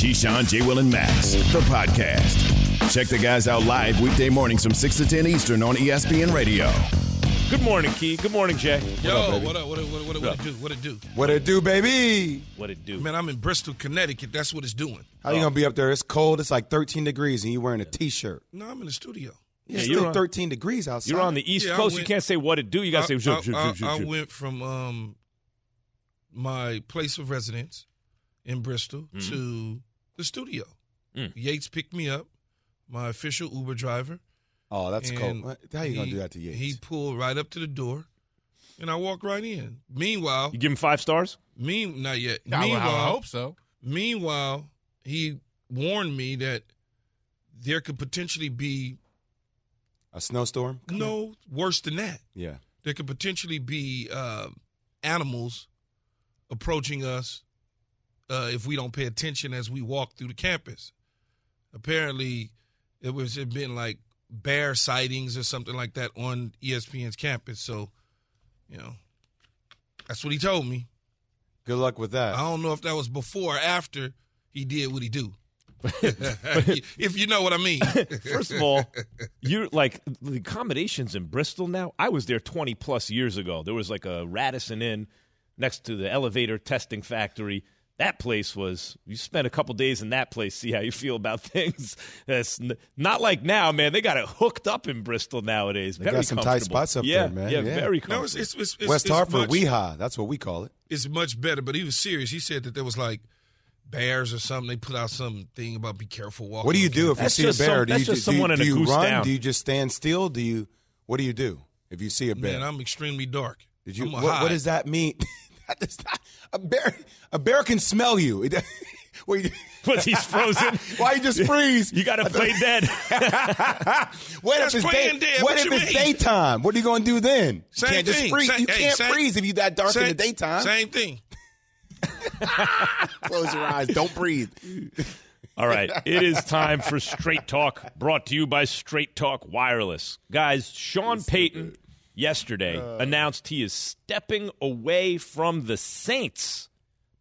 Keyshawn, J. Will, and Max, the podcast. Check the guys out live weekday mornings from 6 to 10 Eastern on ESPN Radio. Good morning, Key. Good morning, Jay. Yo, up, baby? what up? What up? What, what, what, it do? What it do? What it do, baby? What it do? Man, I'm in Bristol, Connecticut. That's what it's doing. How you gonna be up there? It's cold. It's like 13 degrees, and you wearing a t-shirt. No, I'm in the studio. It's you're still on- 13 degrees outside. You're on the East Yeah, I Coast. you can't say what it do. You got to say I, zoop, zoop, I- zoop, zoop, I zoop. went from um, my place of residence in Bristol Mm-hmm. to the studio. Mm. Yates picked me up, my official Uber driver. Oh, that's and cold. What- How you gonna do that to Yates? He pulled right up to the door, and I walked right in. Meanwhile, You give him five stars? Me, not yet. I, would- I hope so. Meanwhile, he warned me that there could potentially be a snowstorm? no worse than that. Yeah. There could potentially be uh, animals approaching us uh, if we don't pay attention as we walk through the campus. Apparently, it was it been like bear sightings or something like that on ESPN's campus. So, you know, that's what he told me. Good luck with that. I don't know if that was before or after he did what he do. if you know what I mean. First of all, you're like the accommodations in Bristol now. I was there 20 plus years ago. There was like a Radisson Inn next to the elevator testing factory. That place was, you spend a couple days in that place, see how you feel about things. That's n- not like now, man. They got it hooked up in Bristol nowadays. They very got some tight spots up yeah, there, man. Yeah, Yeah. very no, comfortable. it's, it's, it's, it's West it's Hartford, much- Weehaw. That's what we call it. It's much better, but he was serious. He said that there was like bears or something. They put out something about be careful walking. What do you do if campus. you see a bear? some- do you just do you- someone in do a you goose run? down. Do you just stand still? Do you? What do you do if you see a bear? Man, I'm extremely dark. Did you? I'm What, what does that mean? that not, a bear. A bear can smell you. Wait, But he's frozen. Why you just freeze? You got to play dead. What That's if it's playing day, dead. What, What if it's mean? daytime? What are you going to do then? You can't just freeze. Same- you hey, can't same- freeze if you that dark in the daytime. Same thing. Close your eyes. Don't breathe. All right, it is time for Straight Talk, brought to you by Straight Talk Wireless. Guys, Sean Payton yesterday announced he is stepping away from the Saints.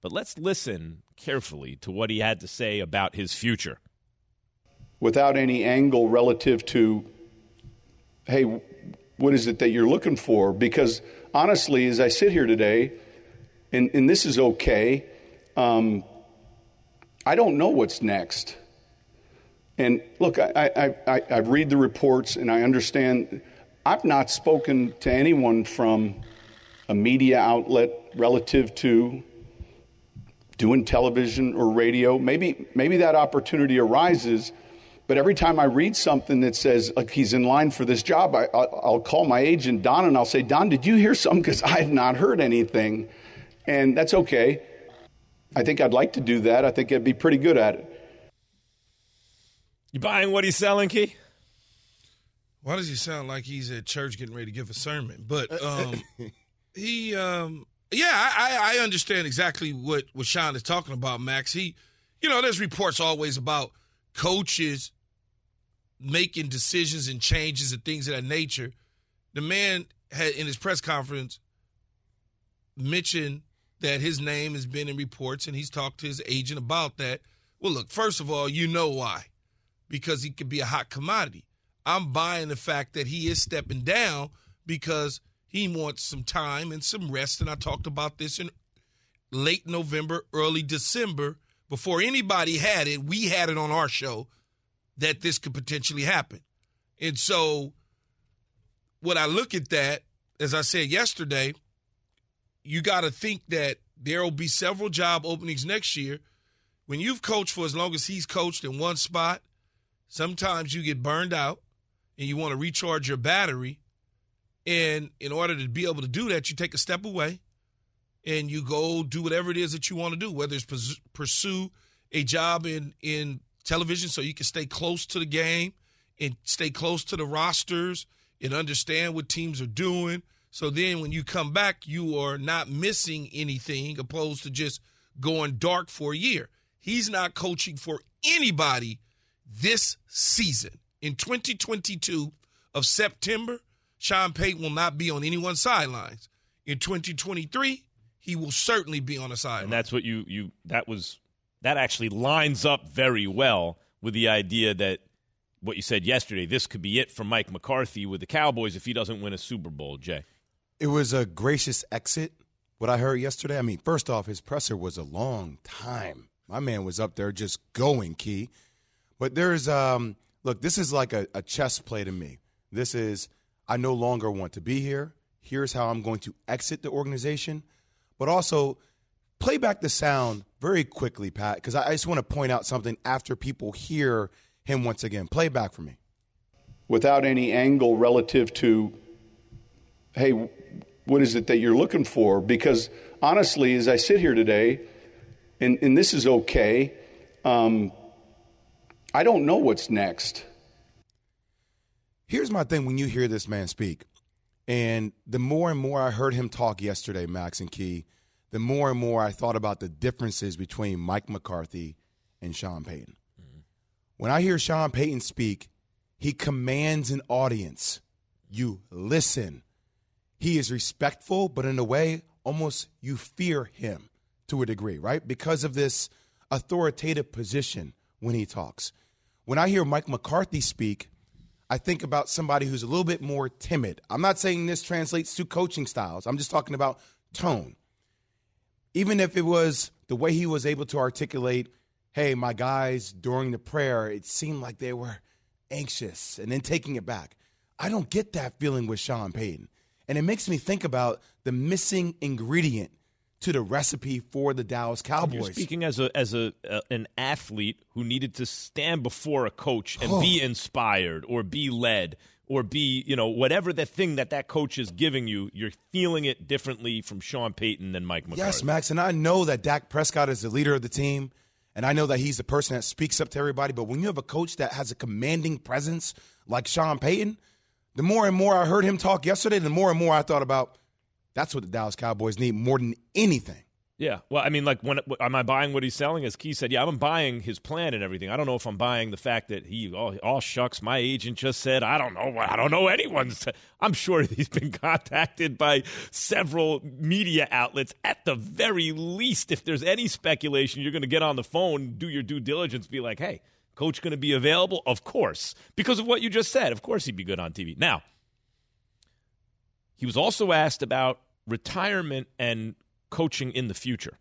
But let's listen carefully to what he had to say about his future. without any angle relative to, hey, what is it that you're looking for? Because honestly, as I sit here today, and, and this is okay, um, I don't know what's next. And look, I, I, I, I read the reports and I understand. I've not spoken to anyone from a media outlet relative to doing television or radio. Maybe maybe that opportunity arises, but every time I read something that says like he's in line for this job, I, I'll, I'll call my agent Don and I'll say, Don, did you hear something? Because I have not heard anything, and that's okay. I think I'd like to do that. I think I'd be pretty good at it. You buying what he's selling, Key? Why does he sound like he's at church getting ready to give a sermon? But um, he, um, yeah, I, I I understand exactly what what Sean is talking about, Max. He, you know, there's reports always about coaches making decisions and changes and things of that nature. The man had in his press conference mentioned that his name has been in reports and he's talked to his agent about that. Well, look, first of all, you know why. Because he could be a hot commodity. I'm buying the fact that he is stepping down because he wants some time and some rest. And I talked about this in late November, early December, before anybody had it. We had it on our show that this could potentially happen. And so when I look at that, as I said yesterday, you got to think that there will be several job openings next year. When you've coached for as long as he's coached in one spot, sometimes you get burned out and you want to recharge your battery. And in order to be able to do that, you take a step away and you go do whatever it is that you want to do, whether it's pursue a job in, in television so you can stay close to the game and stay close to the rosters and understand what teams are doing. So then when you come back, you are not missing anything opposed to just going dark for a year. He's not coaching for anybody this season. In 2022 of September, Sean Payton will not be on anyone's sidelines. In 2023, he will certainly be on the sideline. And that's what you you that was that actually lines up very well with the idea that what you said yesterday, this could be it for Mike McCarthy with the Cowboys if he doesn't win a Super Bowl, Jay. It was a gracious exit, what I heard yesterday. I mean, first off, his presser was a long time. My man was up there just going, Key. But there's, um, look, this is like a, a chess play to me. This is, I no longer want to be here. Here's how I'm going to exit the organization. But also, play back the sound very quickly, Pat, because I, I just want to point out something after people hear him once again. Play back for me. Without any angle relative to, hey, what is it that you're looking for? Because honestly, as I sit here today, and, and this is okay, um, I don't know what's next. Here's my thing when you hear this man speak, and the more and more I heard him talk yesterday, Max and Key, the more and more I thought about the differences between Mike McCarthy and Sean Payton. Mm-hmm. When I hear Sean Payton speak, he commands an audience. You listen. He is respectful, but in a way, almost you fear him to a degree, right? Because of this authoritative position when he talks. When I hear Mike McCarthy speak, I think about somebody who's a little bit more timid. I'm not saying this translates to coaching styles, I'm just talking about tone. Even if it was the way he was able to articulate, hey, my guys during the prayer, it seemed like they were anxious and then taking it back. I don't get that feeling with Sean Payton. And it makes me think about the missing ingredient to the recipe for the Dallas Cowboys. You're speaking as a as a uh, an athlete who needed to stand before a coach and oh. be inspired or be led or be you know whatever the thing that that coach is giving you, you're feeling it differently from Sean Payton than Mike McCarthy. Yes, Max, and I know that Dak Prescott is the leader of the team. And I know that he's the person that speaks up to everybody. But when you have a coach that has a commanding presence like Sean Payton, the more and more I heard him talk yesterday, the more and more I thought about that's what the Dallas Cowboys need more than anything. Yeah. Well, I mean, like, when am I buying what he's selling? As Key said, yeah, I'm buying his plan and everything. I don't know if I'm buying the fact that he, oh, oh shucks, my agent just said, I don't know. I don't know anyone's. I'm sure he's been contacted by several media outlets. At the very least, if there's any speculation, you're going to get on the phone, do your due diligence, be like, hey, coach going to be available? Of course. Because of what you just said. Of course he'd be good on TV. Now, he was also asked about retirement and coaching in the future?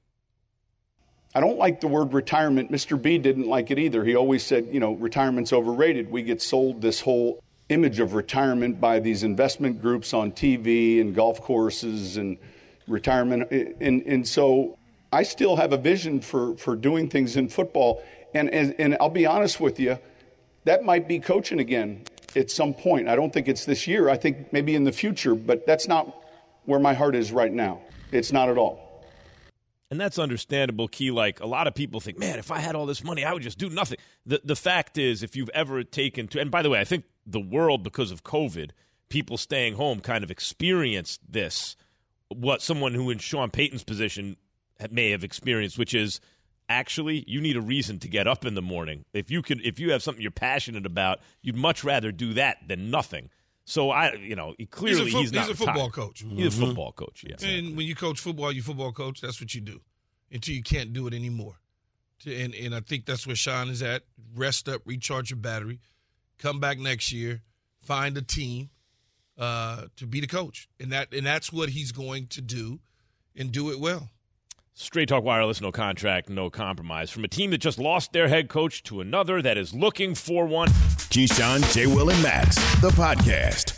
I don't like the word retirement. Mr. B didn't like it either. He always said, you know, retirement's overrated. We get sold this whole image of retirement by these investment groups on TV and golf courses and retirement. And, and so I still have a vision for, for doing things in football. And, and, and I'll be honest with you, that might be coaching again at some point. I don't think it's this year. I think maybe in the future, but that's not where my heart is right now. It's not at all. And that's understandable, Key. Like a lot of people think, man, if I had all this money, I would just do nothing. The the fact is, if you've ever taken to, and by the way, I think the world because of COVID, people staying home kind of experienced this. What someone who in Sean Payton's position may have experienced, which is actually you need a reason to get up in the morning. If you could, if you have something you're passionate about, you'd much rather do that than nothing. So I, you know, clearly he's, fo- he's not. He's a football coach. He's mm-hmm. a football coach. Yes. And when you coach football, you football coach. That's what you do until you can't do it anymore. And and I think that's where Sean is at. Rest up, recharge your battery, come back next year, find a team uh, to be the coach, and that and that's what he's going to do, and do it well. Straight Talk Wireless, no contract, no compromise. From a team that just lost their head coach to another that is looking for one. Keyshawn, J. Will, and Max, the podcast.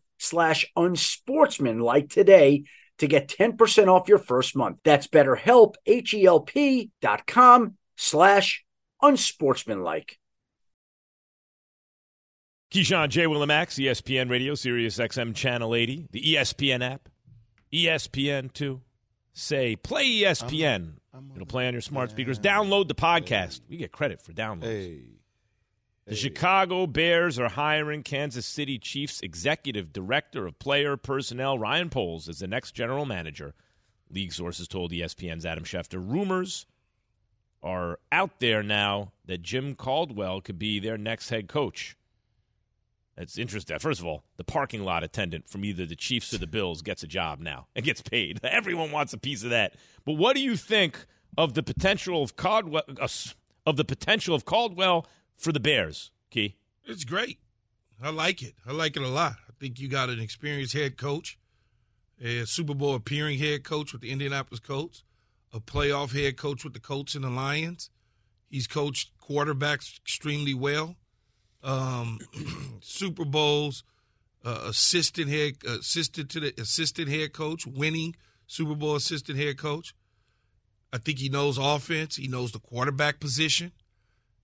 slash unsportsmanlike today to get 10% off your first month. That's betterhelp, H-E-L-P dot com slash unsportsmanlike. Keyshawn J. Willimax, ESPN Radio, Sirius XM Channel 80, the ESPN app, ESPN 2. Say, play ESPN. I'm, I'm It'll play on your smart speakers. Download the podcast. Hey. We get credit for downloads. Hey. The. Chicago Bears are hiring Kansas City Chiefs executive director of player personnel Ryan Poles as the next general manager. League sources told ESPN's Adam Schefter. Rumors are out there now that Jim Caldwell could be their next head coach. It's interesting. First of all, the parking lot attendant from either the Chiefs or the Bills gets a job now and gets paid. Everyone wants a piece of that. But what do you think of the potential of Caldwell uh, of the potential of Caldwell for the Bears? Key. It's great. I like it. I like it a lot. I think you got an experienced head coach, a Super Bowl appearing head coach with the Indianapolis Colts, a playoff head coach with the Colts and the Lions. He's coached quarterbacks extremely well um, Super Bowls, uh, assistant head assistant to the assistant head coach, winning Super Bowl assistant head coach. I think he knows offense. He knows the quarterback position.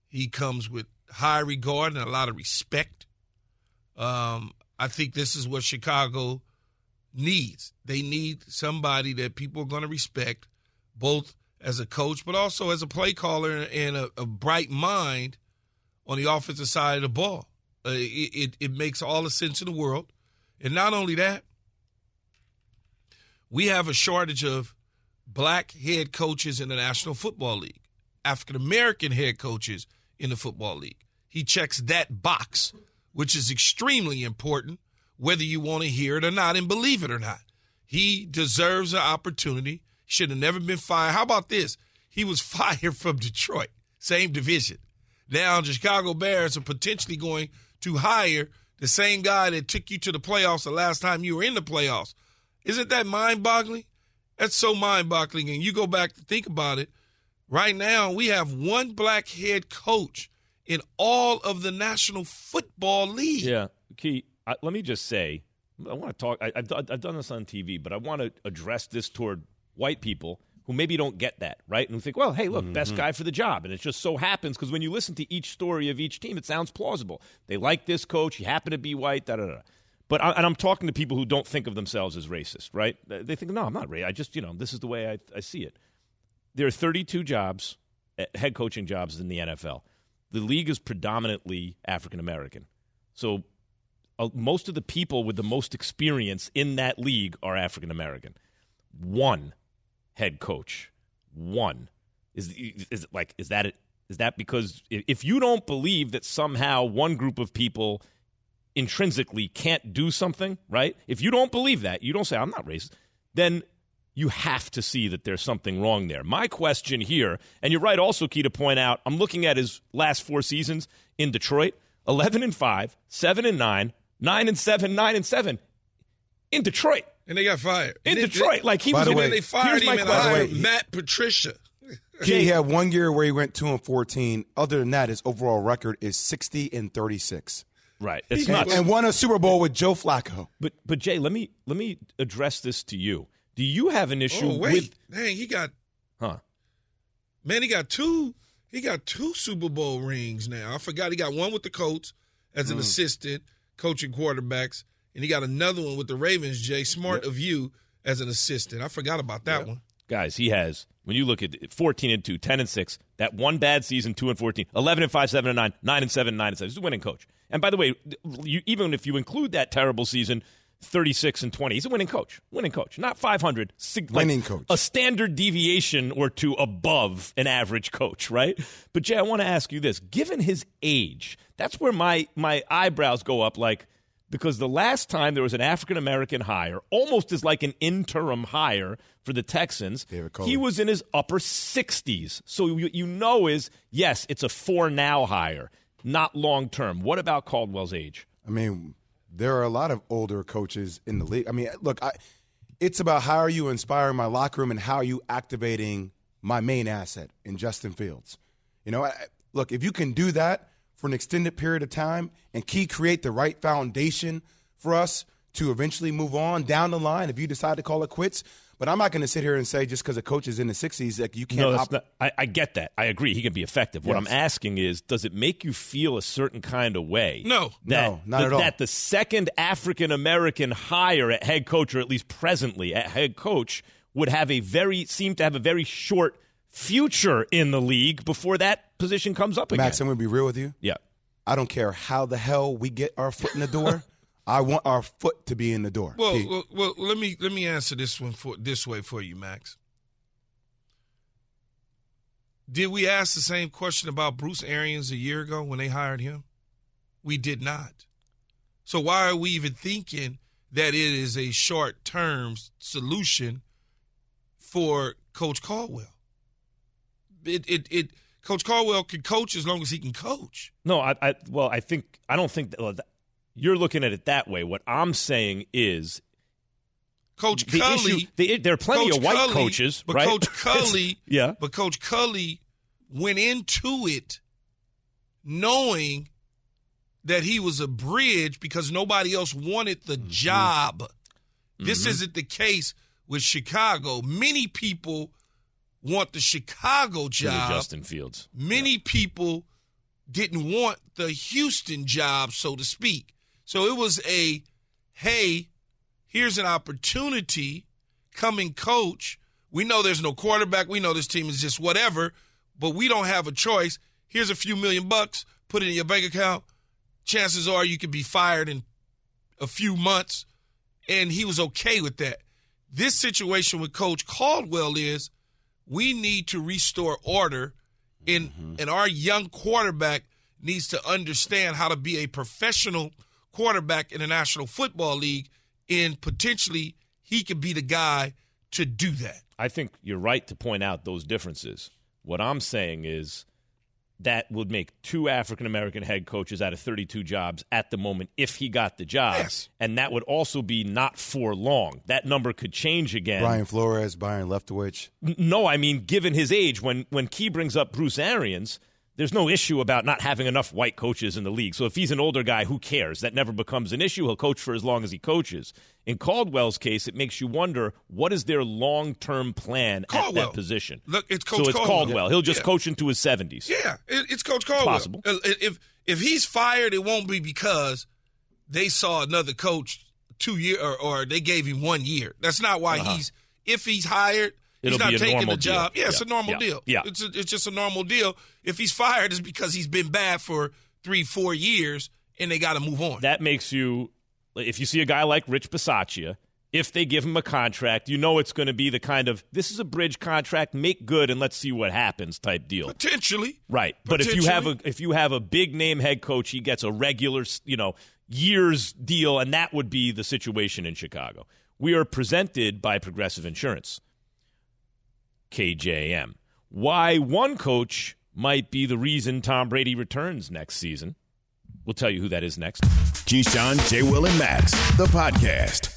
He comes with high regard and a lot of respect. Um, I think this is what Chicago needs. They need somebody that people are going to respect, both as a coach, but also as a play caller and a, a bright mind on the offensive side of the ball. Uh, it, it, it makes all the sense in the world. And not only that, we have a shortage of black head coaches in the National Football League, African American head coaches in the Football League. He checks that box, which is extremely important, whether you want to hear it or not and believe it or not. He deserves an opportunity. Should have never been fired. How about this? He was fired from Detroit, same division. Now the Chicago Bears are potentially going to hire the same guy that took you to the playoffs the last time you were in the playoffs. Isn't that mind boggling? That's so mind boggling. And you go back to think about it. Right now, we have one black head coach in all of the National Football League. Yeah. Key, I, let me just say, I want to talk. I, have I've done this on TV, but I want to address this toward white people who maybe don't get that, right? And think, well, hey, look, mm-hmm. best guy for the job. And it just so happens because when you listen to each story of each team, it sounds plausible. They like this coach, he happened to be white, da da da. But I, and I'm talking to people who don't think of themselves as racist, right? They think, no, I'm not racist. I just, you know, this is the way I, I see it. There are 32 jobs, eh, head coaching jobs in the NFL. The league is predominantly African American. So uh, most of the people with the most experience in that league are African American. One head coach. One is is like is that it? Is that because if you don't believe that somehow one group of people intrinsically can't do something, right? If you don't believe that, you don't say I'm not racist, then you have to see that there's something wrong there. My question here, and you're right also key to point out, I'm looking at his last 4 seasons in Detroit, 11 and 5, 7 and 9, 9 and 7, 9 and 7 in Detroit. And they got fired. In Detroit. like he by was the way, they fired him and hired Matt Patricia. He had one year where he went two and fourteen. Other than that, his overall record is sixty and thirty six. Right, it's not and won a Super Bowl with Joe Flacco. But but Jay, let me let me address this to you. Do you have an issue oh, wait. with? Dang, he got, huh? Man, he got two. He got two Super Bowl rings now. I forgot he got one with the Colts as an mm. assistant coaching quarterbacks, and he got another one with the Ravens. Jay, smart yep. of you as an assistant. I forgot about that yep. one. Guys, he has. When you look at 14 and 2, 10 and 6, that one bad season, 2 and 14, 11 and 5, 7 and 9, 9 and 7, 9 and 7. He's a winning coach. And by the way, you, even if you include that terrible season, 36 and 20. He's a winning coach. Winning coach. Not 500. Like winning coach. A standard deviation or two above an average coach, right? But Jay, I want to ask you this. Given his age, that's where my my eyebrows go up like because the last time there was an African American hire, almost as like an interim hire for the Texans, he was in his upper 60s. So you, you know is yes, it's a for now hire, not long term. What about Caldwell's age? I mean, there are a lot of older coaches in the league. I mean, look, I, it's about how are you inspiring my locker room and how are you activating my main asset in Justin Fields. You know, I, look, if you can do that for an extended period of time and key create the right foundation for us to eventually move on down the line, if you decide to call it quits, but I'm not going to sit here and say just because a coach is in the 60s that you can't. No, op- not, I, I, get that. I agree. He can be effective. Yes. What I'm asking is, does it make you feel a certain kind of way? No, that, no, not the, at all. That the second African American hire at head coach, or at least presently at head coach, would have a very seem to have a very short future in the league before that position comes up again. Max, I'm going to be real with you. Yeah. I don't care how the hell we get our foot in the door. I want our foot to be in the door. Well, well, well, let me let me answer this one for this way for you, Max. Did we ask the same question about Bruce Arians a year ago when they hired him? We did not. So why are we even thinking that it is a short term solution for Coach Caldwell? It it it Coach Caldwell can coach as long as he can coach. No, I, I well, I think I don't think that, well, that, you're looking at it that way. What I'm saying is, Coach the Culley. Issue, the, there are plenty Coach of white Culley, coaches, but right? Coach Culley, yeah, but Coach Culley went into it knowing that he was a bridge because nobody else wanted the mm-hmm. job. This mm-hmm. isn't the case with Chicago. Many people want the Chicago job. Justin Fields. Many yeah. people didn't want the Houston job, so to speak. So it was a, hey, here's an opportunity. Coming coach. We know there's no quarterback. We know this team is just whatever, but we don't have a choice. Here's a few million bucks. Put it in your bank account. Chances are you could be fired in a few months. And he was okay with that. This situation with Coach Caldwell is we need to restore order in mm-hmm. and our young quarterback needs to understand how to be a professional quarterback in the National Football League, and potentially he could be the guy to do that. I think you're right to point out those differences. What I'm saying is that would make two African American head coaches out of 32 jobs at the moment if he got the job. Yes. And that would also be not for long. That number could change again. Brian Flores, Byron Leftwich. No, I mean, given his age, when, when Key brings up Bruce Arians – there's no issue about not having enough white coaches in the league. So if he's an older guy, who cares? That never becomes an issue. He'll coach for as long as he coaches. In Caldwell's case, it makes you wonder what is their long term plan Caldwell. at that position. Look, it's Coach Caldwell. so it's Caldwell. Caldwell. He'll just yeah. coach into his seventies. Yeah, it's Coach Caldwell. It's possible. If if he's fired, it won't be because they saw another coach two year or, or they gave him one year. That's not why uh-huh. he's. If he's hired It'll he's not taking the job. Deal. Yeah, it's yeah. a normal yeah. deal. Yeah. It's, a, it's just a normal deal. If he's fired, it's because he's been bad for three, four years, and they got to move on. That makes you, if you see a guy like Rich Bisaccia, if they give him a contract, you know it's going to be the kind of this is a bridge contract, make good and let's see what happens type deal. Potentially, right? But if you have a if you have a big name head coach, he gets a regular, you know, years deal, and that would be the situation in Chicago. We are presented by Progressive Insurance. KJM. Why one coach might be the reason Tom Brady returns next season. We'll tell you who that is next. Keyshawn, J. Will, and Max, the podcast.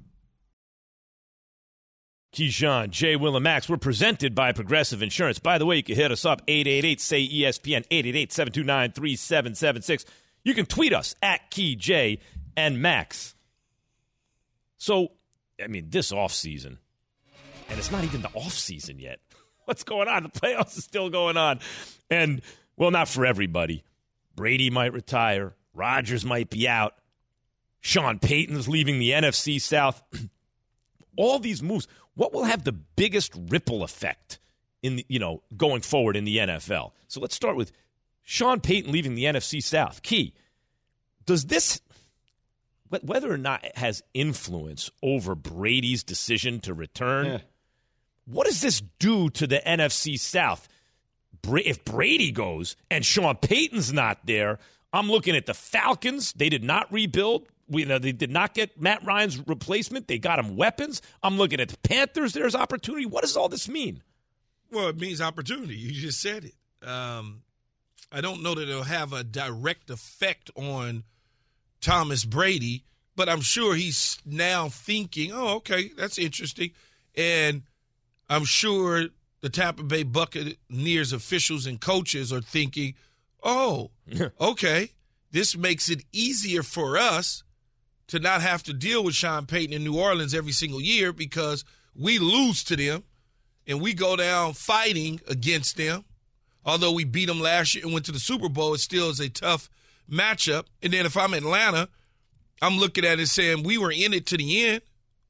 Keyshawn, Jay, Will, and Max. We're presented by Progressive Insurance. By the way, you can hit us up 888-SAY-ESPN, 888-729-3776. You can tweet us at Key J and Max. So, I mean, this offseason, and it's not even the offseason yet. What's going on? The playoffs is still going on. And, well, not for everybody. Brady might retire. Rodgers might be out. Sean Payton's leaving the NFC South. All these moves – what will have the biggest ripple effect in the, you know going forward in the NFL? So let's start with Sean Payton leaving the NFC South. Key, does this whether or not it has influence over Brady's decision to return? Yeah. What does this do to the NFC South? If Brady goes and Sean Payton's not there, I'm looking at the Falcons. They did not rebuild. We, you know, they did not get Matt Ryan's replacement. They got him weapons. I'm looking at the Panthers. There's opportunity. What does all this mean? Well, it means opportunity. You just said it. Um, I don't know that it'll have a direct effect on Thomas Brady, but I'm sure he's now thinking, oh, okay, that's interesting. And I'm sure the Tampa Bay Buccaneers officials and coaches are thinking, oh, okay, this makes it easier for us to not have to deal with Sean Payton in New Orleans every single year because we lose to them and we go down fighting against them. Although we beat them last year and went to the Super Bowl, it still is a tough matchup. And then if I'm Atlanta, I'm looking at it saying we were in it to the end.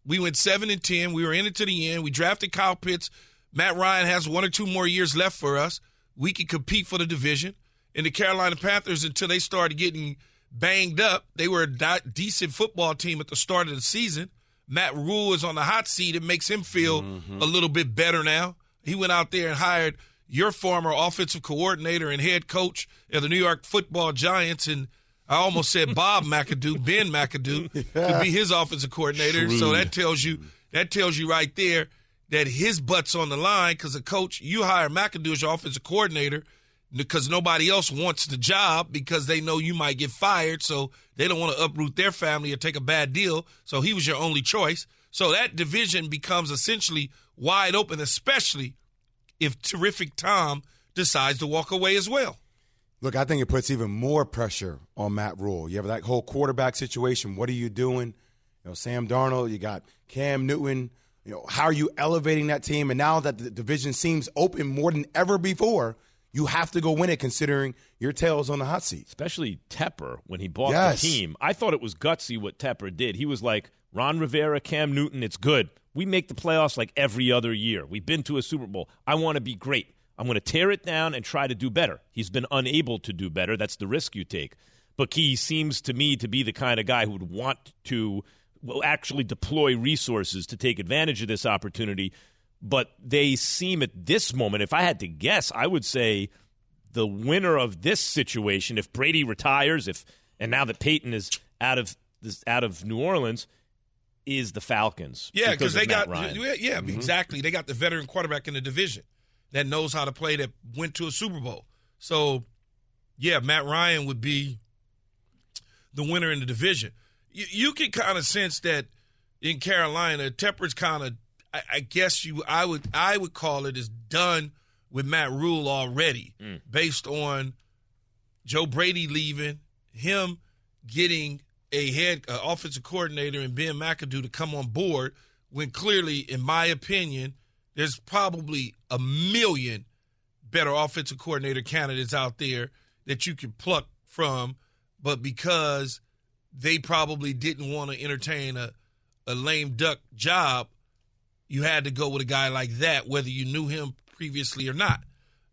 We went seven and ten. We were in it to the end. We drafted Kyle Pitts. Matt Ryan has one or two more years left for us. We can compete for the division. And the Carolina Panthers, until they started getting – banged up. They were a decent football team at the start of the season. Matt Rhule is on the hot seat. It makes him feel mm-hmm. a little bit better now. He went out there and hired your former offensive coordinator and head coach of the New York Football Giants, and I almost said Bob McAdoo, Ben McAdoo, yeah. to be his offensive coordinator. So that tells you that tells you right there that his butt's on the line because a coach you hire McAdoo as your offensive coordinator – because nobody else wants the job because they know you might get fired. So they don't want to uproot their family or take a bad deal. So he was your only choice. So that division becomes essentially wide open, especially if terrific Tom decides to walk away as well. Look, I think it puts even more pressure on Matt Rhule. You have that whole quarterback situation. What are you doing? You know, Sam Darnold, you got Cam Newton. You know, how are you elevating that team? And now that the division seems open more than ever before – you have to go win it considering your tail's on the hot seat. Especially Tepper when he bought yes. the team. I thought it was gutsy what Tepper did. He was like, Ron Rivera, Cam Newton, it's good. We make the playoffs like every other year. We've been to a Super Bowl. I want to be great. I'm going to tear it down and try to do better. He's been unable to do better. That's the risk you take. But he seems to me to be the kind of guy who would want to well, actually deploy resources to take advantage of this opportunity but they seem at this moment, if I had to guess, I would say the winner of this situation, if Brady retires, if and now that Payton is out of this, out of New Orleans, is the Falcons. Yeah, because they got Ryan. yeah, yeah mm-hmm. exactly. They got the veteran quarterback in the division that knows how to play that went to a Super Bowl. So, yeah, Matt Ryan would be the winner in the division. You, you can kind of sense that in Carolina, Tepper's kind of I, I, guess you I would I would call it is done with Matt Rhule already, mm. based on Joe Brady leaving, him getting a head uh, offensive coordinator and Ben McAdoo to come on board. When clearly, in my opinion, there's probably a million better offensive coordinator candidates out there that you could pluck from, but because they probably didn't want to entertain a, a lame duck job you had to go with a guy like that, whether you knew him previously or not.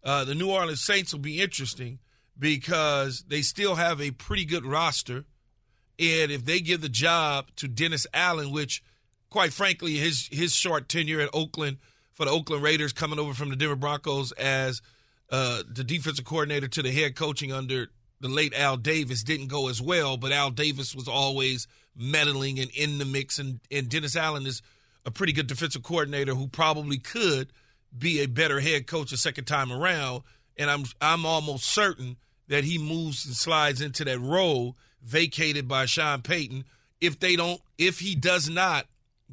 Uh, the New Orleans Saints will be interesting because they still have a pretty good roster. And if they give the job to Dennis Allen, which, quite frankly, his his short tenure at Oakland for the Oakland Raiders, coming over from the Denver Broncos as uh, the defensive coordinator to the head coaching under the late Al Davis didn't go as well, but Al Davis was always meddling and in the mix, and, and Dennis Allen is a pretty good defensive coordinator who probably could be a better head coach a second time around. And I'm I'm almost certain that he moves and slides into that role vacated by Sean Payton if they don't if he does not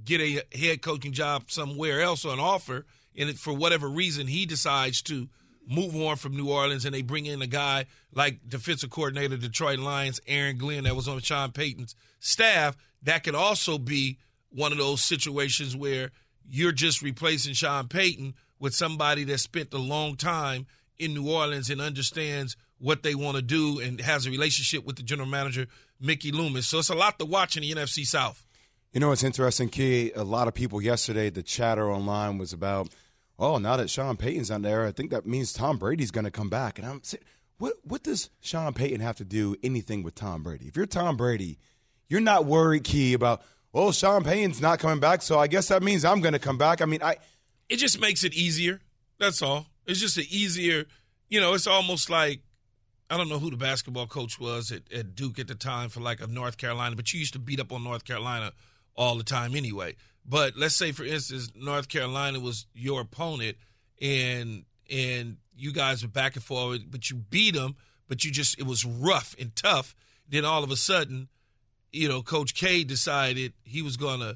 get a head coaching job somewhere else on offer and for whatever reason he decides to move on from New Orleans and they bring in a guy like defensive coordinator Detroit Lions Aaron Glenn that was on Sean Payton's staff that could also be one of those situations where you're just replacing Sean Payton with somebody that spent a long time in New Orleans and understands what they want to do and has a relationship with the general manager, Mickey Loomis. So it's a lot to watch in the NFC South. You know, it's interesting, Key. A lot of people yesterday, the chatter online was about, oh, now that Sean Payton's on there, I think that means Tom Brady's going to come back. And I'm saying, what, what does Sean Payton have to do anything with Tom Brady? If you're Tom Brady, you're not worried, Key, about, well, Sean Payton's not coming back, so I guess that means I'm going to come back. I mean, I. It just makes it easier. That's all. It's just an easier, you know, it's almost like I don't know who the basketball coach was at, at, Duke at the time for like a North Carolina, but you used to beat up on North Carolina all the time anyway. But let's say, for instance, North Carolina was your opponent, and and you guys were back and forth, but you beat them, but you just it was rough and tough. Then all of a sudden, you know, Coach K decided he was gonna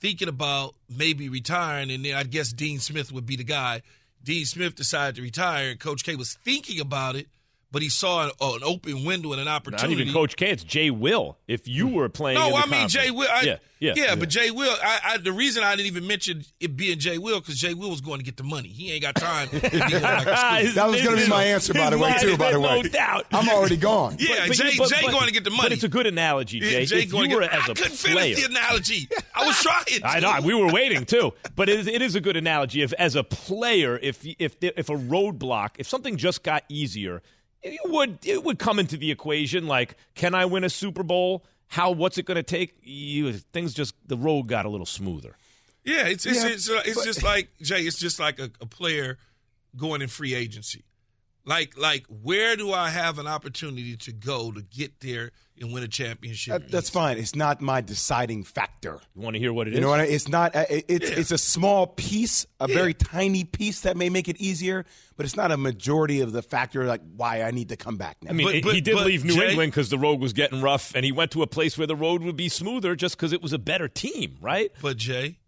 thinking about maybe retiring, and then I guess Dean Smith would be the guy. Dean Smith decided to retire, and Coach K was thinking about it but he saw an, an, open window and an opportunity. Not even Coach K. It's Jay Will. If you hmm. were playing, no, I mean conference. Jay Will. I, yeah, yeah, yeah, but Jay Will. I, I, the reason I didn't even mention it being Jay Will because Jay Will was going to get the money. He ain't got time. like that was going to be my answer, by the way, too. By the way, no doubt. I'm already gone. Yeah, but, but, Jay, but, Jay going to get the money. But it's a good analogy, Jay. Yeah, Jay if going you were get, as I a couldn't player, finish the analogy. I was trying. I know we were waiting too, but it is, it is a good analogy. If as a player, if if if a roadblock, if something just got easier it would it would come into the equation like can I win a Super Bowl? How what's it going to take? You, things just the road got a little smoother. Yeah, it's it's yeah, it's, uh, it's, just like Jay. It's just like a, a player going in free agency. Like like where do I have an opportunity to go to get there and win a championship? That, that's fine. It's not my deciding factor. You want to hear what it you is? know what I, it's not. Uh, it's yeah. it's a small piece, a yeah. very tiny piece that may make it easier, but it's not a majority of the factor. Like why I need to come back now. I mean, but, but, he did but, leave New Jay, England because the road was getting rough, and he went to a place where the road would be smoother just because it was a better team, right? But Jay,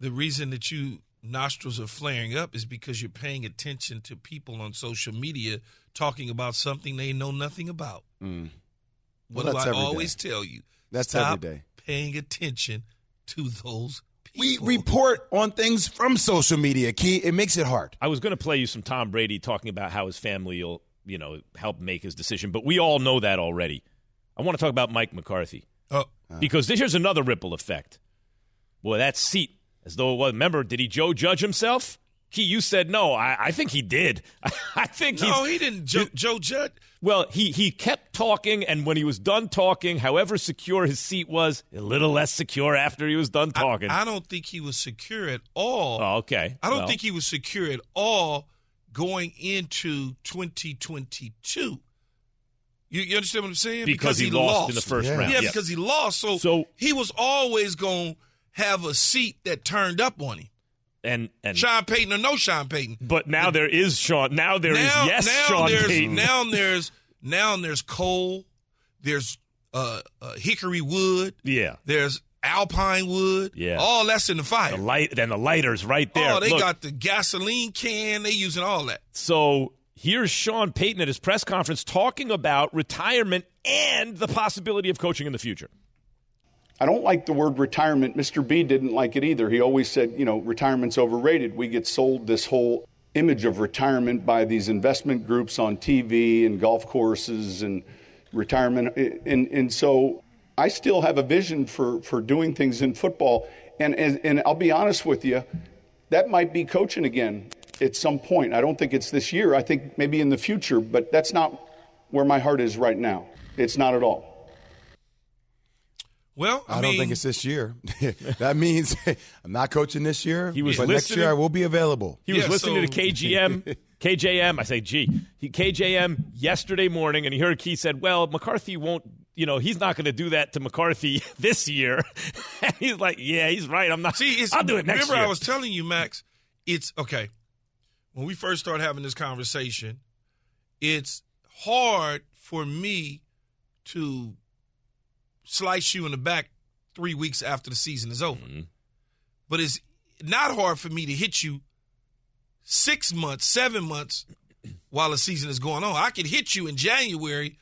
the reason that you nostrils are flaring up is because you're paying attention to people on social media talking about something they know nothing about. Mm. What well, do I always day. tell you? That's Stop every day. Paying attention to those people. We report on things from social media. Key, it makes it hard. I was going to play you some Tom Brady talking about how his family will, you know, help make his decision, but we all know that already. I want to talk about Mike McCarthy. Oh. Because this, here's another ripple effect. Boy, that seat, as though it was. Remember, did he Joe judge himself? Key, you said no. I, I think he did. I think no, he didn't. Joe, Joe Judd. Well, he he kept talking, and when he was done talking, however secure his seat was, a little less secure after he was done talking. I, I don't think he was secure at all. Oh, okay. I don't well. think he was secure at all going into 2022. You, you understand what I'm saying? Because, because he, he, lost, lost in the first yeah. round. Yeah, because he lost. So, so he was always going to have a seat that turned up on him. And, and Sean Payton or no Sean Payton. But now there is Sean. Now there now, is yes now Sean there's, Payton. Now there's now there's coal. There's uh, uh, hickory wood. Yeah. There's alpine wood. Yeah. All that's in the fire. The light and the lighters right there. Oh, they Look, got the gasoline can. They using all that. So here's Sean Payton at his press conference talking about retirement and the possibility of coaching in the future. I don't like the word retirement. Mr. B didn't like it either. He always said, you know, retirement's overrated. We get sold this whole image of retirement by these investment groups on TV and golf courses and retirement. And, and so I still have a vision for, for doing things in football. And, and, and I'll be honest with you, that might be coaching again at some point. I don't think it's this year. I think maybe in the future, but that's not where my heart is right now. It's not at all. Well, I, I, mean, don't think it's this year. that means I'm not coaching this year. He was but next listening- year I will be available. He was Yeah, listening so- to KGM, KJM. I say, gee, he, KJM yesterday morning, and he heard Keith said, "Well, McCarthy won't. You know, he's not going to do that to McCarthy this year." and he's like, "Yeah, he's right. I'm not. See, it's, I'll do it next remember year." Remember, I was telling you, Max. It's okay. When we first start having this conversation, it's hard for me to slice you in the back three weeks after the season is over. Mm-hmm. But it's not hard for me to hit you six months, seven months while the season is going on. I could hit you in January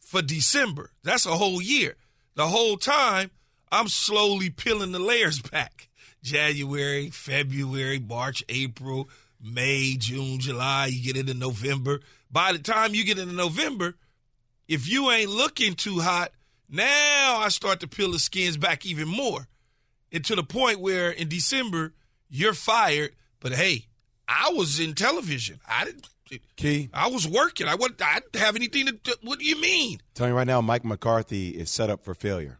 for December. That's a whole year. The whole time, I'm slowly peeling the layers back. January, February, March, April, May, June, July, you get into November. By the time you get into November, if you ain't looking too hot, now I start to peel the skins back even more. And to the point where in December, you're fired. But hey, I was in television. I didn't. Key, I was working. I wouldn't. I didn't have anything to. What do you mean? telling you right now, Mike McCarthy is set up for failure.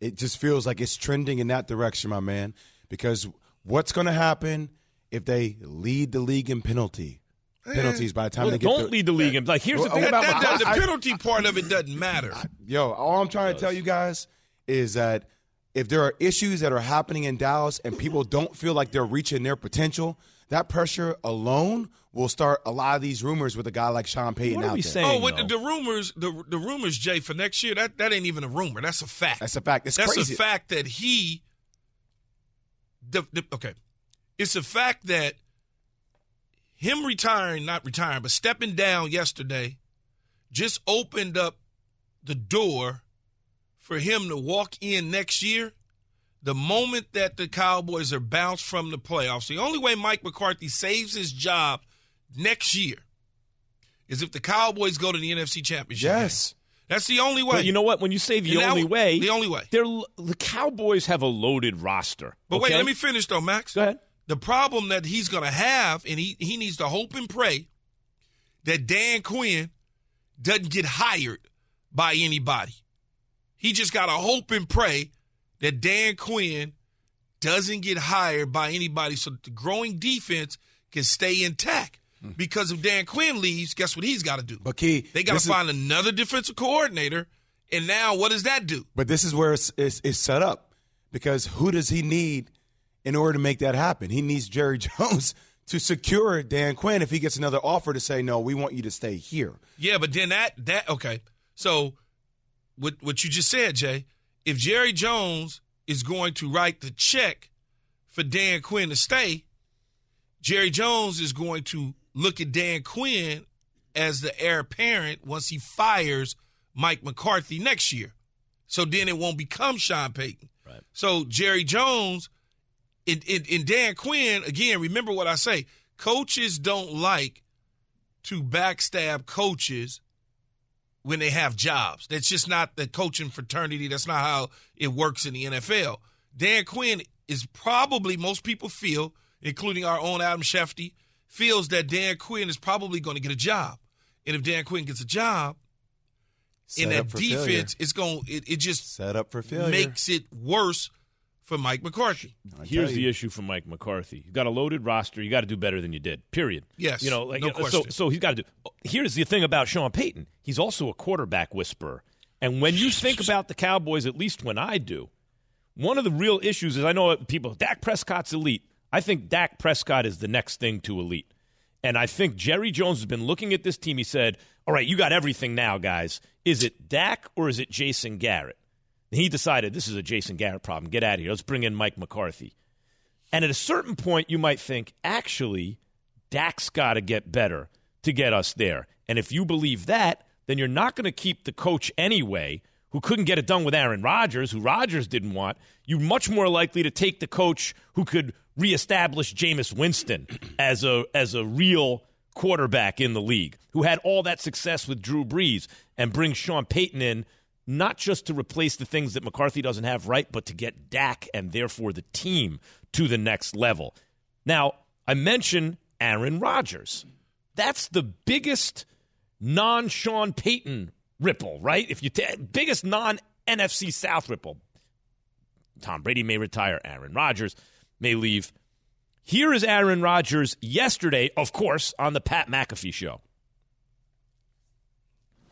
It just feels like it's trending in that direction, my man. Because what's going to happen if they lead the league in penalty penalties by the time Well, they get don't to, lead the league. in- Like, here's the thing That, about that, that- the McCarthy. penalty part of it doesn't matter. Yo, all I'm trying to tell you guys is that if there are issues that are happening in Dallas and people don't feel like they're reaching their potential, that pressure alone will start a lot of these rumors with a guy like Sean Payton What are out we there. saying? Oh, what the, the rumors, the the rumors, Jay, for next year, that that ain't even a rumor. That's a fact. That's a fact. It's That's crazy. a fact that he. The, the, okay, it's a fact that him retiring, not retiring, but stepping down yesterday, just opened up the door for him to walk in next year. The moment that the Cowboys are bounced from the playoffs, the only way Mike McCarthy saves his job next year is if the Cowboys go to the NFC Championship. game. Yes. That's the only way. But you know what? When you say the And that only w- way, the only way. they're the Cowboys have a loaded roster. But wait, let me finish though, Max. Go ahead. The problem that he's going to have, and he, he needs to hope and pray that Dan Quinn doesn't get hired by anybody. He just got to hope and pray that Dan Quinn doesn't get hired by anybody so that the growing defense can stay intact. Hmm. Because if Dan Quinn leaves, guess what he's got to do? But Key, They got to is- find another defensive coordinator. And now what does that do? But this is where it's, it's, it's set up because who does he need in order to make that happen? He needs Jerry Jones to secure Dan Quinn if he gets another offer to say, no, we want you to stay here. Yeah, but then that that okay. So what what you just said, Jay, if Jerry Jones is going to write the check for Dan Quinn to stay, Jerry Jones is going to look at Dan Quinn as the heir apparent once he fires Mike McCarthy next year. So then it won't become Sean Payton. Right. So Jerry Jones and Dan Quinn, again, remember what I say. Coaches don't like to backstab coaches when they have jobs. That's just not the coaching fraternity. That's not how it works in the NFL. Dan Quinn is probably, most people feel, including our own Adam Schefter, feels that Dan Quinn is probably going to get a job. And if Dan Quinn gets a job, Set in that defense, failure. it's going it, it just Set up for failure. makes it worse for Mike McCarthy. Here's the issue for Mike McCarthy. You got a loaded roster. You got to do better than you did. Period. Yes, You know, like no so. question. So he's got to do. Here's the thing about Sean Payton. He's also a quarterback whisperer. And when you think about the Cowboys, at least when I do, one of the real issues is I know people. Dak Prescott's elite. I think Dak Prescott is the next thing to elite. And I think Jerry Jones has been looking at this team. He said, All right, you got everything now, guys. Is it Dak or is it Jason Garrett? He decided this is a Jason Garrett problem. Get out of here. Let's bring in Mike McCarthy. And at a certain point, you might think, actually, Dak's got to get better to get us there. And if you believe that, then you're not going to keep the coach anyway who couldn't get it done with Aaron Rodgers, who Rodgers didn't want. You're much more likely to take the coach who could reestablish Jameis Winston as a as a real quarterback in the league, who had all that success with Drew Brees, and bring Sean Payton in not just to replace the things that McCarthy doesn't have right, but to get Dak and therefore the team to the next level. Now, I mentioned Aaron Rodgers. That's the biggest non Sean Payton ripple, right? If you ta- biggest non NFC South ripple. Tom Brady may retire. Aaron Rodgers may leave. Here is Aaron Rodgers yesterday, of course, on the Pat McAfee show.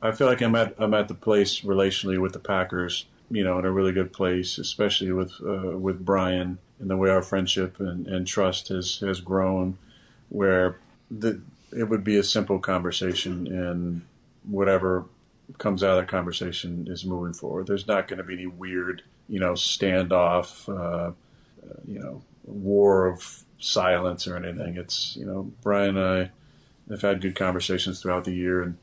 I feel like I'm at I'm at the place relationally with the Packers, you know, in a really good place, especially with uh, with Brian and the way our friendship and, and trust has has grown, where the it would be a simple conversation and whatever comes out of that conversation is moving forward. There's not going to be any weird, you know, standoff, uh, you know, war of silence or anything. It's you know, Brian and I have had good conversations throughout the year and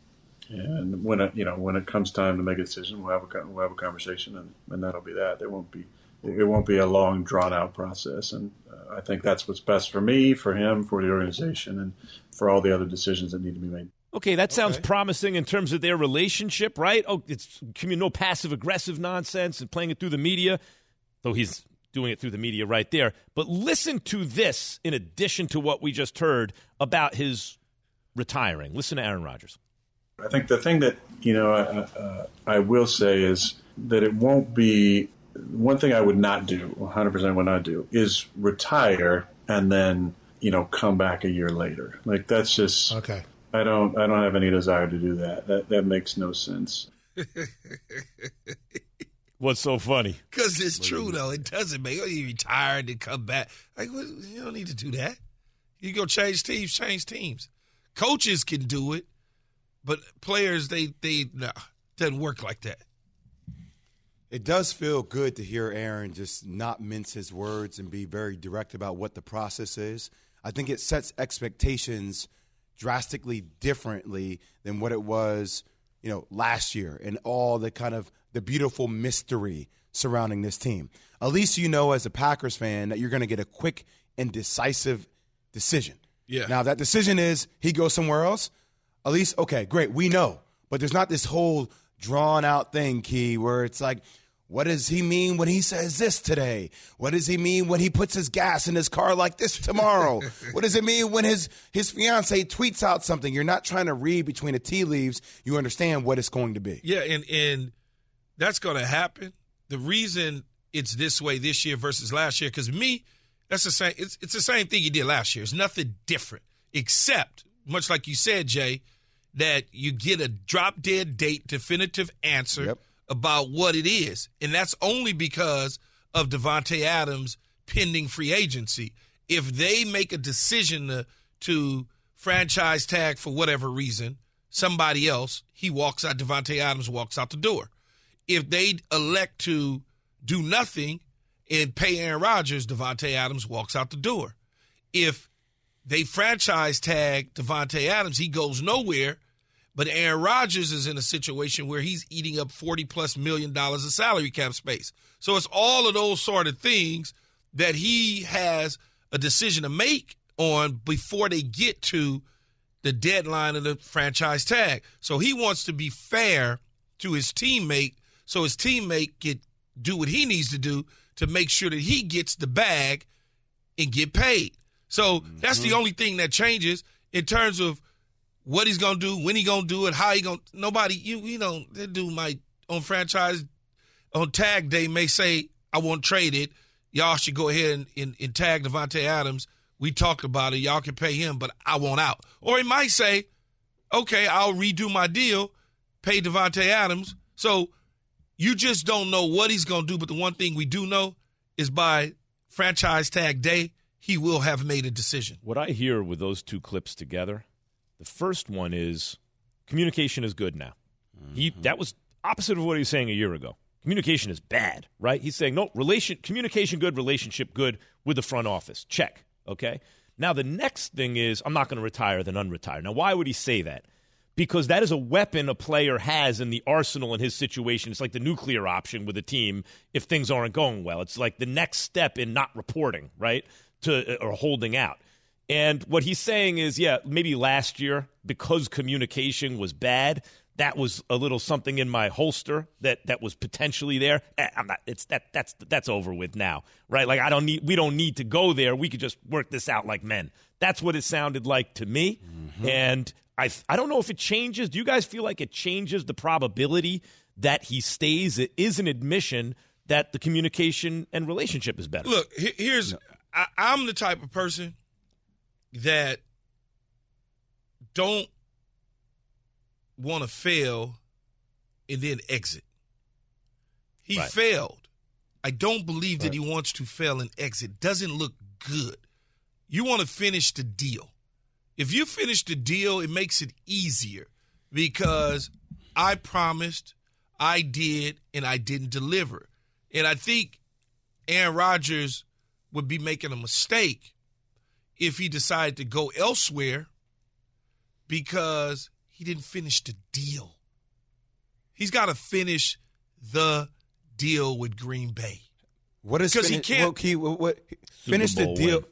and when it, you know when it comes time to make a decision, we'll have a we'll have a conversation, and, and that'll be that. There won't be it won't be a long drawn out process, and uh, I think that's what's best for me, for him, for the organization, and for all the other decisions that need to be made. Okay, that sounds okay. promising in terms of their relationship, right? Oh, it's no passive aggressive nonsense and playing it through the media, though he's doing it through the media right there. But listen to this in addition to what we just heard about his retiring. Listen to Aaron Rodgers. I think the thing that you know I, uh, I will say is that it won't be one thing I would not do. 100 percent would not do is retire and then you know come back a year later. Like that's just okay. I don't I don't have any desire to do that. That that makes no sense. What's so funny? Because it's what true though. It doesn't make you retire and come back. Like you don't need to do that. You go change teams, change teams. Coaches can do it but players, they they no, doesn't work like that. It does feel good to hear Aaron just not mince his words and be very direct about what the process is. I think it sets expectations drastically differently than what it was, you know, last year and all the kind of the beautiful mystery surrounding this team. At least you know as a Packers fan that you're going to get a quick and decisive decision. Yeah. Now that decision is he goes somewhere else at least, okay, great, we know. But there's not this whole drawn out thing, Key, where it's like, what does he mean when he says this today? What does he mean when he puts his gas in his car like this tomorrow? what does it mean when his his fiance tweets out something? You're not trying to read between the tea leaves. You understand what it's going to be. Yeah, and and that's going to happen. The reason it's this way this year versus last year, because me, that's the same. It's it's the same thing you did last year. It's nothing different, except much like you said, Jay that you get a drop dead date definitive answer yep. about what it is. And that's only because of Davante Adams pending free agency. If they make a decision to, to franchise tag for whatever reason, somebody else, he walks out, Davante Adams walks out the door. If they elect to do nothing and pay Aaron Rodgers, Davante Adams walks out the door. If they franchise tag Davante Adams, he goes nowhere but Aaron Rodgers is in a situation where he's eating up 40 plus million dollars of salary cap space. So it's all of those sort of things that he has a decision to make on before they get to the deadline of the franchise tag. So he wants to be fair to his teammate so his teammate get do what he needs to do to make sure that he gets the bag and get paid. So mm-hmm. that's the mm-hmm. only thing that changes in terms of what he's gonna do, when he gonna do it, how he gonna. Nobody, you you know, that dude might on franchise on tag day may say, "I won't trade it." Y'all should go ahead and, and, and tag Davante Adams. We talked about it. Y'all can pay him, but I want out. Or he might say, "Okay, I'll redo my deal, pay Davante Adams." So you just don't know what he's gonna do. But the one thing we do know is by franchise tag day, he will have made a decision. What I hear with those two clips together the first one is communication is good now. Mm-hmm. He that was opposite of what he was saying a year ago. Communication is bad, right? He's saying no relation communication good, relationship good with the front office. Check. Okay. Now the next thing is I'm not going to retire then unretire. Now why would he say that? Because that is a weapon a player has in the arsenal in his situation. It's like the nuclear option with a team if things aren't going well. It's like the next step in not reporting, right? To or holding out. And what he's saying is, yeah, maybe last year, because communication was bad, that was a little something in my holster that that was potentially there. Eh, I'm not. It's that that's that's over with now, right? Like I don't need. We don't need to go there. We could just work this out like men. That's what it sounded like to me. Mm-hmm. And I I don't know if it changes. Do you guys feel like it changes the probability that he stays. It is an admission that the communication and relationship is better. Look, here's I, I'm the type of person that don't want to fail and then exit. He Right. failed. I don't believe that he wants to fail and exit. Doesn't look good. You want to finish the deal. If you finish the deal, it makes it easier because I promised, I did, and I didn't deliver. And I think Aaron Rodgers would be making a mistake if he decided to go elsewhere because he didn't finish the deal. He's got to finish the deal with Green Bay. What is 'Cause he can't- what, Key, what, what- finish the deal? win.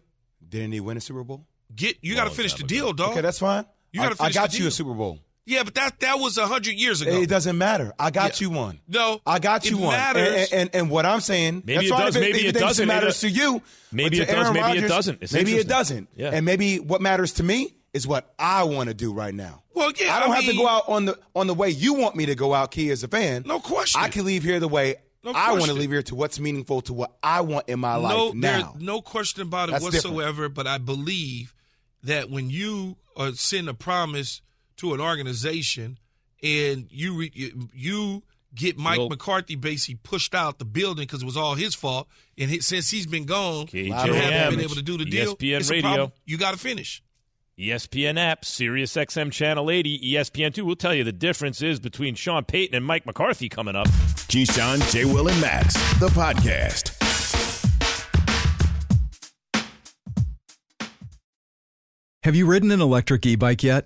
Didn't he win a Super Bowl? Get you got to finish the deal, dog. Okay, that's fine. You gotta I, I got the you a. Super Bowl. Yeah, but that that was a hundred years ago. It doesn't matter. I got Yeah. you one. No, I got it you one. matters. And, and, and, and what I'm saying, Maybe that's it does, if maybe if it thinks doesn't. matters to you. maybe but it does, Aaron maybe it doesn't. It's maybe it doesn't. Yeah. And maybe what matters to me is what I want to do right now. Well, yeah, I don't I have to go out on the on the way you want me to go out, Key, as a fan. No question. I can leave here the way No I want to leave here to what's meaningful to what I want in my no, life there's now. no question about it That's different. whatsoever. But I believe that when you are send a promise to an organization and you re, you, you get Mike Well- McCarthy basically pushed out the building because it was all his fault, and he, since he's been gone, you haven't been able to do the deal. ESPN it's Radio. You got to finish. ESPN app, Sirius XM Channel 80, ESPN2. We'll tell you the difference is between Sean Payton and Mike McCarthy coming up. Keyshawn, J. Will, and Max, the podcast. Have you ridden an electric e bike yet?